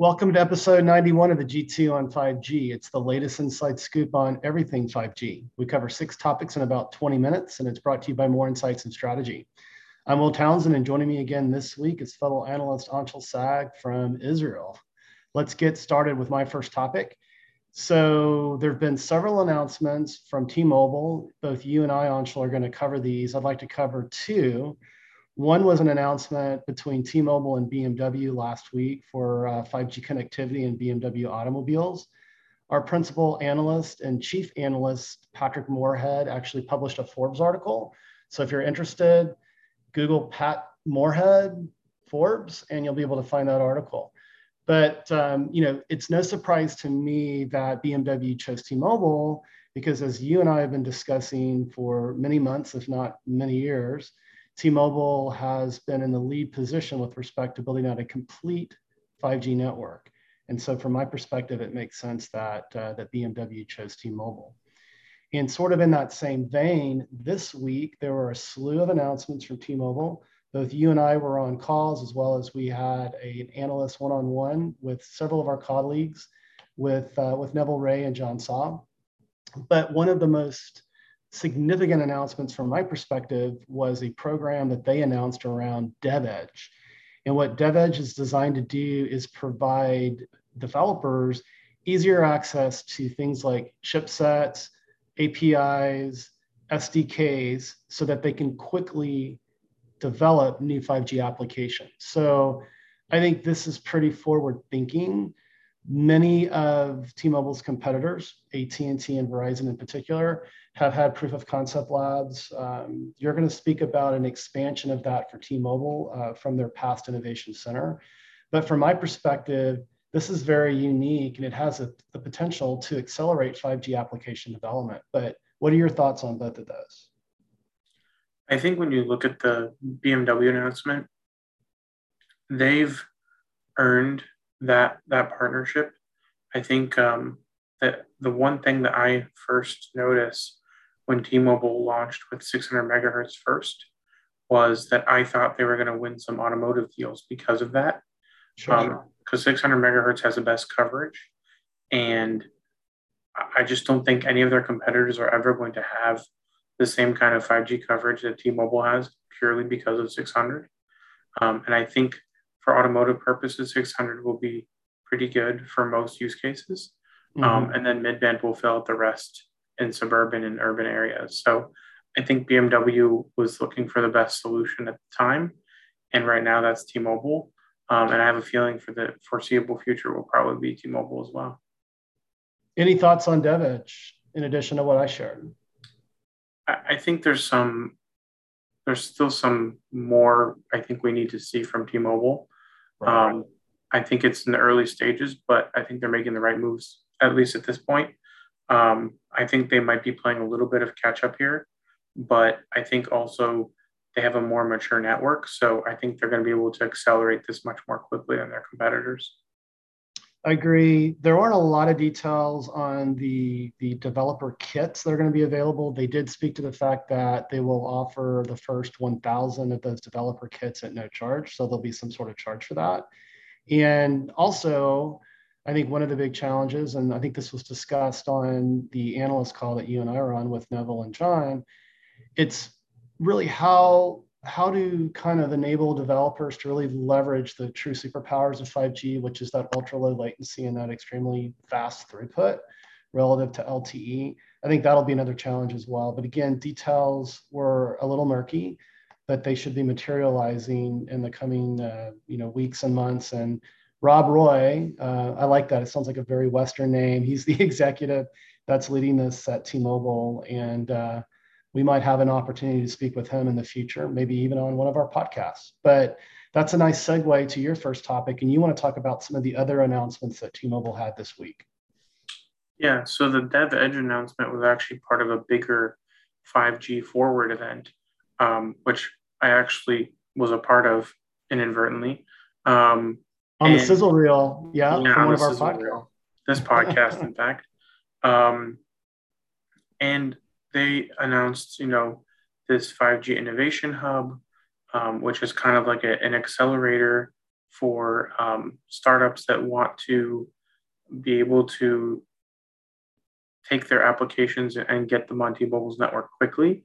Welcome to episode 91 of the G2 on 5G. It's the latest inside scoop on everything 5G. We cover six topics in about 20 minutes, and it's brought to you by Moor Insights and Strategy. I'm Will Townsend, and joining me again this week is fellow analyst Anshel Sag from Israel. Let's get started with my first topic. So, there have been several announcements from T Mobile. Both you and I, Anshel, are going to cover these. I'd like to cover two. One was an announcement between T-Mobile and BMW last week for uh, 5G connectivity in BMW automobiles. Our principal analyst and chief analyst, Patrick Moorhead, actually published a Forbes article. So if you're interested, Google Pat Moorhead Forbes, and you'll be able to find that article. But um, you know, it's no surprise to me that BMW chose T-Mobile because, as you and I have been discussing for many months, if not many years, T-Mobile has been in the lead position with respect to building out a complete 5G network. And so from my perspective, it makes sense that, uh, that BMW chose T-Mobile. And sort of in that same vein, this week, there were a slew of announcements from T-Mobile. Both you and I were on calls, as well as we had a, an analyst one-on-one with several of our colleagues with, uh, with Neville Ray and John Saw. But one of the most significant announcements from my perspective was a program that they announced around DevEdge. And what DevEdge is designed to do is provide developers easier access to things like chipsets, APIs, SDKs, so that they can quickly develop new 5G applications. So I think this is pretty forward thinking. Many of T-Mobile's competitors, AT&T and Verizon in particular, have had proof of concept labs. Um, you're going to speak about an expansion of that for T-Mobile uh, from their past innovation center. But from my perspective, this is very unique and it has a, the potential to accelerate 5G application development. But what are your thoughts on both of those? I think when you look at the BMW announcement, they've earned that that partnership. I think um, that the one thing that I first noticed when T-Mobile launched with 600 megahertz first was that I thought they were going to win some automotive deals because of that. Sure. Because um, 600 megahertz has the best coverage, and I just don't think any of their competitors are ever going to have the same kind of 5G coverage that T-Mobile has purely because of 600. Um, and I think for automotive purposes, 600 will be pretty good for most use cases. Mm-hmm. Um, and then midband will fill out the rest in suburban and urban areas. So I think BMW was looking for the best solution at the time. And right now that's T Mobile. Um, and I have a feeling for the foreseeable future will probably be T Mobile as well. Any thoughts on DevEdge in addition to what I shared? I, I think there's some, there's still some more I think we need to see from T Mobile. Right. Um, I think it's in the early stages, but I think they're making the right moves, at least at this point. Um, I think they might be playing a little bit of catch up here, but I think also they have a more mature network. So I think they're going to be able to accelerate this much more quickly than their competitors. I agree. There aren't a lot of details on the, the developer kits that are going to be available. They did speak to the fact that they will offer the first 1,000 of those developer kits at no charge. So there'll be some sort of charge for that. And also, I think one of the big challenges, and I think this was discussed on the analyst call that you and I were on with Neville and John, it's really how how to kind of enable developers to really leverage the true superpowers of 5G, which is that ultra low latency and that extremely fast throughput relative to LTE. I think that'll be another challenge as well. But again, details were a little murky, but they should be materializing in the coming uh, you know weeks and months. And Rob Roy, uh, I like that. It sounds like a very Western name. He's the executive that's leading this at T-Mobile, and uh, we might have an opportunity to speak with him in the future, maybe even on one of our podcasts. But that's a nice segue to your first topic, and you want to talk about some of the other announcements that T-Mobile had this week. Yeah, so the Dev Edge announcement was actually part of a bigger 5G forward event, um, which I actually was a part of inadvertently. Um, on and, the sizzle reel, yeah, yeah from one of our podcasts. This podcast, in fact. Um, and they announced, you know, this 5G innovation hub, um, which is kind of like a, an accelerator for um, startups that want to be able to take their applications and get them on T-Mobile's network quickly.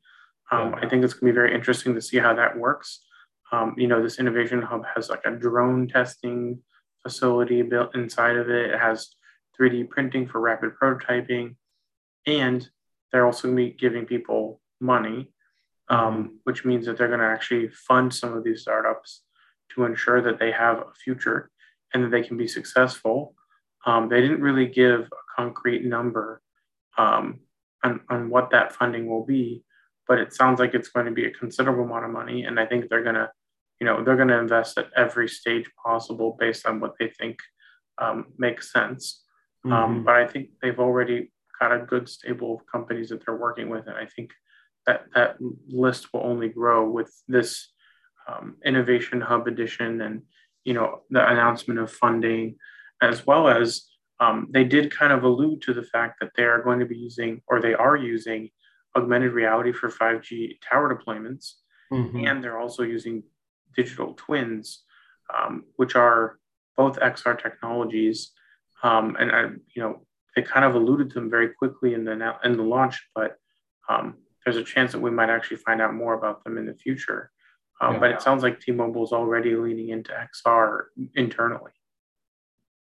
Um, yeah. I think it's going to be very interesting to see how that works. Um, you know, this innovation hub has like a drone testing facility built inside of it. It has 3D printing for rapid prototyping, and they're also going to be giving people money, um, mm-hmm. which means that they're going to actually fund some of these startups to ensure that they have a future and that they can be successful. Um, they didn't really give a concrete number um, on, on what that funding will be, but it sounds like it's going to be a considerable amount of money. And I think they're going to, you know, they're going to invest at every stage possible based on what they think um, makes sense. Um, mm-hmm. but I think they've already got a good stable of companies that they're working with, and I think that that list will only grow with this um, innovation hub edition and you know the announcement of funding, as well as um, they did kind of allude to the fact that they are going to be using or they are using augmented reality for 5G tower deployments, mm-hmm. and they're also using digital twins, um, which are both XR technologies. Um, and I, you know, they kind of alluded to them very quickly in the in the launch, but um, there's a chance that we might actually find out more about them in the future. Um, yeah. But it sounds like T-Mobile is already leaning into XR internally.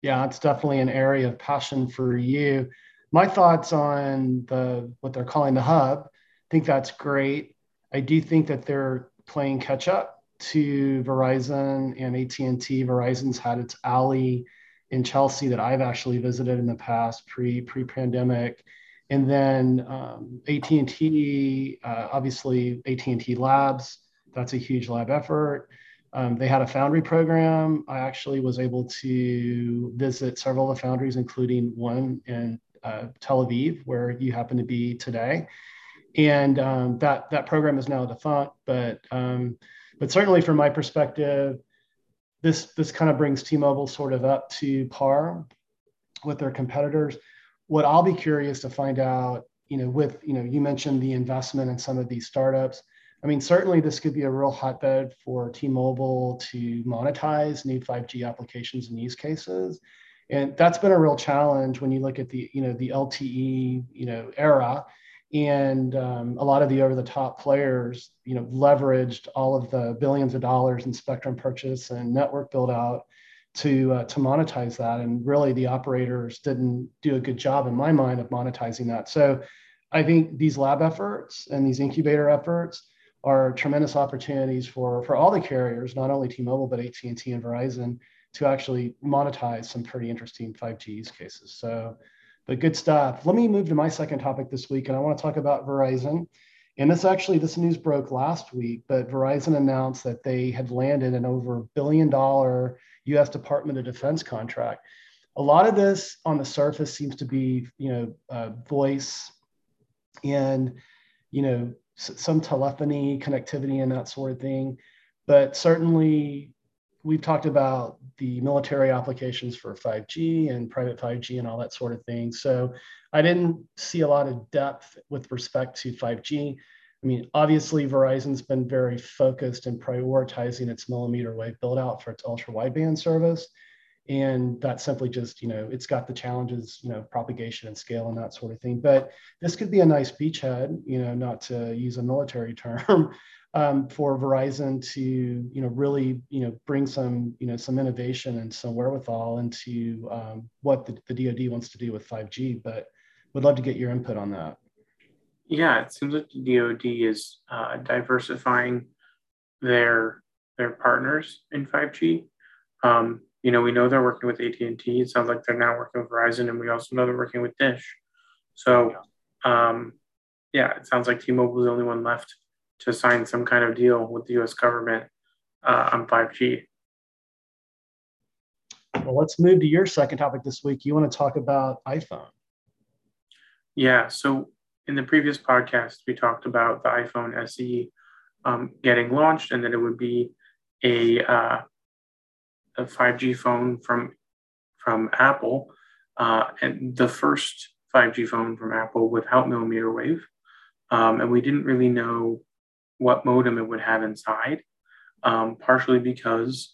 Yeah, it's definitely an area of passion for you. My thoughts on the what they're calling the hub. I think that's great. I do think that they're playing catch up to Verizon and AT&T. Verizon's had its alley in Chelsea that I've actually visited in the past pre pre pandemic, and then um, AT&T, uh, obviously AT&T Labs. That's a huge lab effort. Um, they had a foundry program. I actually was able to visit several of the foundries, including one in uh, Tel Aviv, where you happen to be today. And um, that that program is now defunct, but um, but certainly from my perspective, this this kind of brings T-Mobile sort of up to par with their competitors. What I'll be curious to find out, you know, with you know, you mentioned the investment in some of these startups. I mean, certainly this could be a real hotbed for T-Mobile to monetize new 5G applications and use cases. And that's been a real challenge when you look at the, you know, the LTE, you know, era and um, a lot of the over-the-top players, you know, leveraged all of the billions of dollars in spectrum purchase and network build out to uh, to monetize that. And really, the operators didn't do a good job, in my mind, of monetizing that. So, I think these lab efforts and these incubator efforts are tremendous opportunities for for all the carriers, not only T-Mobile but AT&T and Verizon, to actually monetize some pretty interesting 5G use cases. So but good stuff. Let me move to my second topic this week, and I want to talk about Verizon. And this actually, this news broke last week, but Verizon announced that they had landed an over billion dollar US Department of Defense contract. A lot of this on the surface seems to be, you know, uh, voice and, you know, s- some telephony connectivity and that sort of thing. But certainly we've talked about the military applications for 5G and private 5G and all that sort of thing. So I didn't see a lot of depth with respect to 5G. I mean, obviously, Verizon's been very focused in prioritizing its millimeter wave build out for its ultra wideband service. And that simply just, you know, it's got the challenges, you know, propagation and scale and that sort of thing. But this could be a nice beachhead, you know, not to use a military term, um, for Verizon to you know really you know bring some you know some innovation and some wherewithal into um, what the, the DoD wants to do with 5G. But would love to get your input on that. Yeah, it seems like the DoD is uh, diversifying their their partners in 5G. Um, you know, we know they're working with AT&T. It sounds like they're now working with Verizon, and we also know they're working with Dish. So, um, yeah, it sounds like T-Mobile is the only one left to sign some kind of deal with the US government uh, on 5G. Well, let's move to your second topic this week. You want to talk about iPhone. Yeah. So, in the previous podcast, we talked about the iPhone SE um, getting launched and that it would be a, uh, a 5G phone from, from Apple. Uh, and the first 5G phone from Apple without millimeter wave. Um, and we didn't really know what modem it would have inside, um, partially because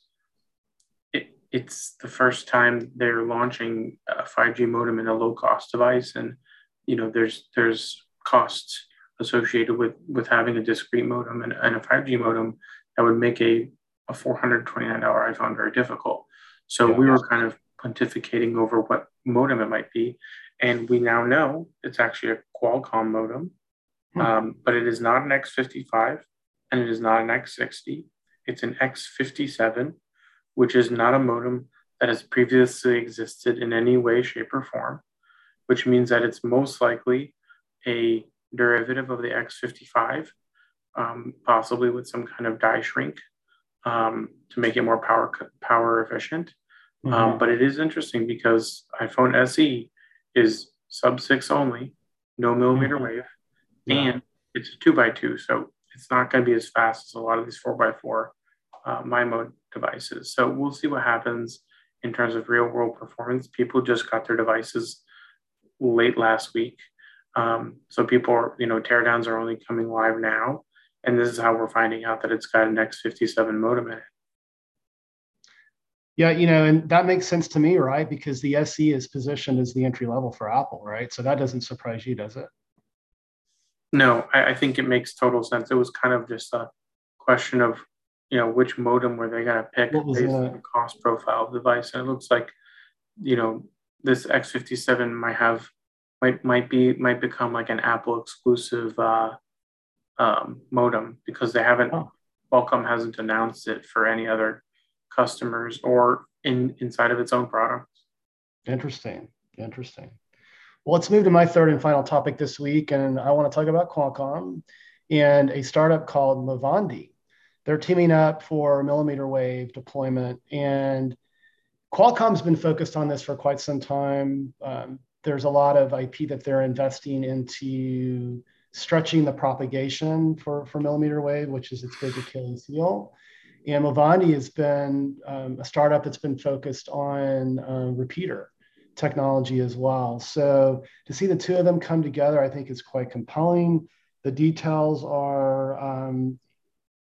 it, it's the first time they're launching a 5G modem in a low cost device, and you know there's there's costs associated with with having a discrete modem and, and a 5G modem that would make a a $429 iPhone very difficult. So yeah, we were kind of pontificating over what modem it might be, and we now know it's actually a Qualcomm modem, hmm. um, but it is not an X55 and it is not an X60. It's an X57 which is not a modem that has previously existed in any way, shape, or form, which means that it's most likely a derivative of the X55, um, possibly with some kind of die shrink um, to make it more power power efficient. Um, mm-hmm. Um, but it is interesting because iPhone SE is sub six only, no millimeter mm-hmm. wave, yeah. and it's a two by two, so it's not going to be as fast as a lot of these four by four uh, MIMO devices. So we'll see what happens in terms of real world performance. People just got their devices late last week. Um, so people are, you know, teardowns are only coming live now. And this is how we're finding out that it's got an X57 modem in it. Yeah, you know, and that makes sense to me, right? Because the SE is positioned as the entry level for Apple, right? So that doesn't surprise you, does it? No, I, I think it makes total sense. It was kind of just a question of you know which modem were they going to pick based on the cost profile of the device and it looks like you know this x57 might have might might be might become like an apple exclusive uh, um, modem because they haven't oh. Qualcomm hasn't announced it for any other customers or in inside of its own products interesting interesting well let's move to my third and final topic this week and i want to talk about qualcomm and a startup called movandi they're teaming up for millimeter wave deployment. And Qualcomm's been focused on this for quite some time. Um, there's a lot of IP that they're investing into stretching the propagation for, for millimeter wave, which is its big Achilles heel. And Movandi has been um, a startup that's been focused on uh, repeater technology as well. So to see the two of them come together, I think is quite compelling. The details are um,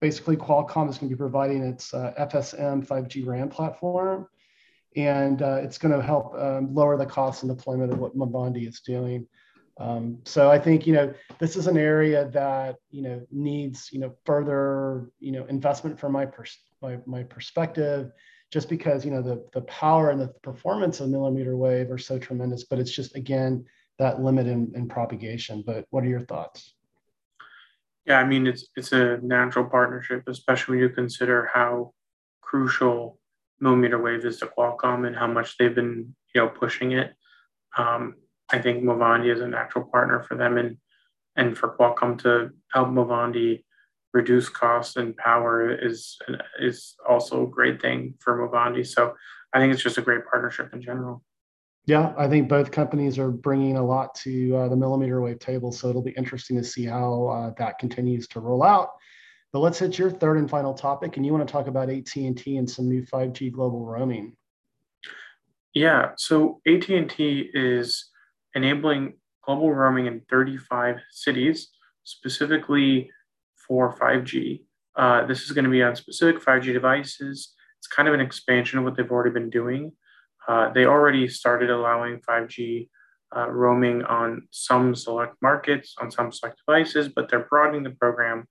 basically Qualcomm is going to be providing its uh, FSM 5G RAN platform, and uh, it's going to help um, lower the cost and deployment of what Movandi is doing. Um, so I think you know this is an area that you know needs you know further you know investment from my pers- my, my perspective, just because you know the the power and the performance of millimeter wave are so tremendous, but it's just again that limit in, in propagation. But what are your thoughts? Yeah, I mean it's it's a natural partnership, especially when you consider how crucial millimeter wave is to Qualcomm and how much they've been you know pushing it. Um, I think Movandi is a natural partner for them, and and for Qualcomm to help Movandi reduce costs and power is is also a great thing for Movandi. So I think it's just a great partnership in general. Yeah, I think both companies are bringing a lot to uh, the millimeter wave table, so it'll be interesting to see how uh, that continues to roll out. But let's hit your third and final topic, and you want to talk about AT&T and some new 5G global roaming. Yeah, so AT&T is enabling global roaming in 35 cities, specifically for 5G. Uh, this is going to be on specific 5G devices. It's kind of an expansion of what they've already been doing. Uh, they already started allowing 5G uh, roaming on some select markets, on some select devices, but they're broadening the program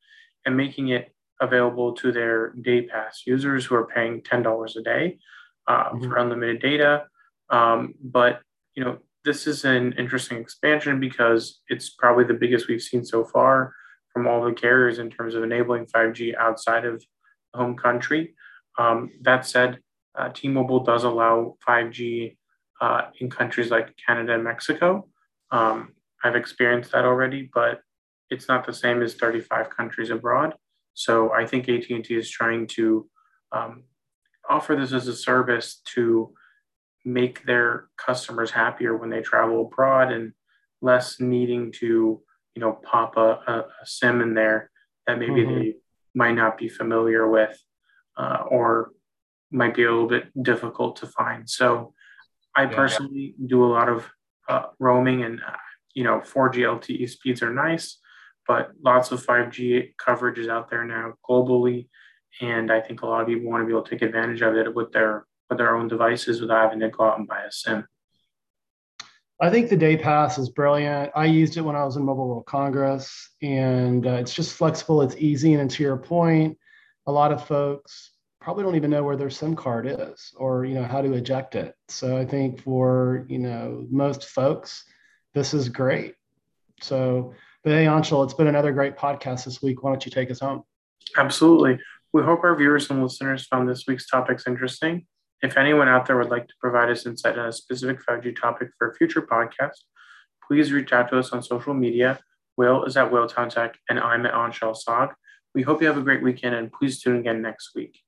and making it available to their day pass users who are paying $10 a day uh, mm-hmm. for unlimited data. Um, but you know, this is an interesting expansion because it's probably the biggest we've seen so far from all the carriers in terms of enabling 5G outside of the home country. Um, that said, uh, T-Mobile does allow 5G uh, in countries like Canada and Mexico. Um, I've experienced that already, but it's not the same as 35 countries abroad. So I think AT&T is trying to um, offer this as a service to make their customers happier when they travel abroad and less needing to, you know, pop a, a, a SIM in there that maybe mm-hmm. they might not be familiar with uh, or might be a little bit difficult to find. So I yeah, personally yeah. do a lot of uh, roaming and, uh, you know, 4G LTE speeds are nice, but lots of 5G coverage is out there now globally. And I think a lot of people want to be able to take advantage of it with their with their own devices without having to go out and buy a SIM. I think the day pass is brilliant. I used it when I was in Mobile World Congress, and uh, it's just flexible. It's easy, and to your point, a lot of folks probably don't even know where their SIM card is or you know how to eject it. So I think for you know most folks, this is great. So, but hey, Anshel, it's been another great podcast this week. Why don't you take us home? Absolutely. We hope our viewers and listeners found this week's topics interesting. If anyone out there would like to provide us insight on a specific 5G topic for a future podcast, please reach out to us on social media. Will is at Will Tech, and I'm at Anshel Sag. We hope you have a great weekend and please tune in again next week.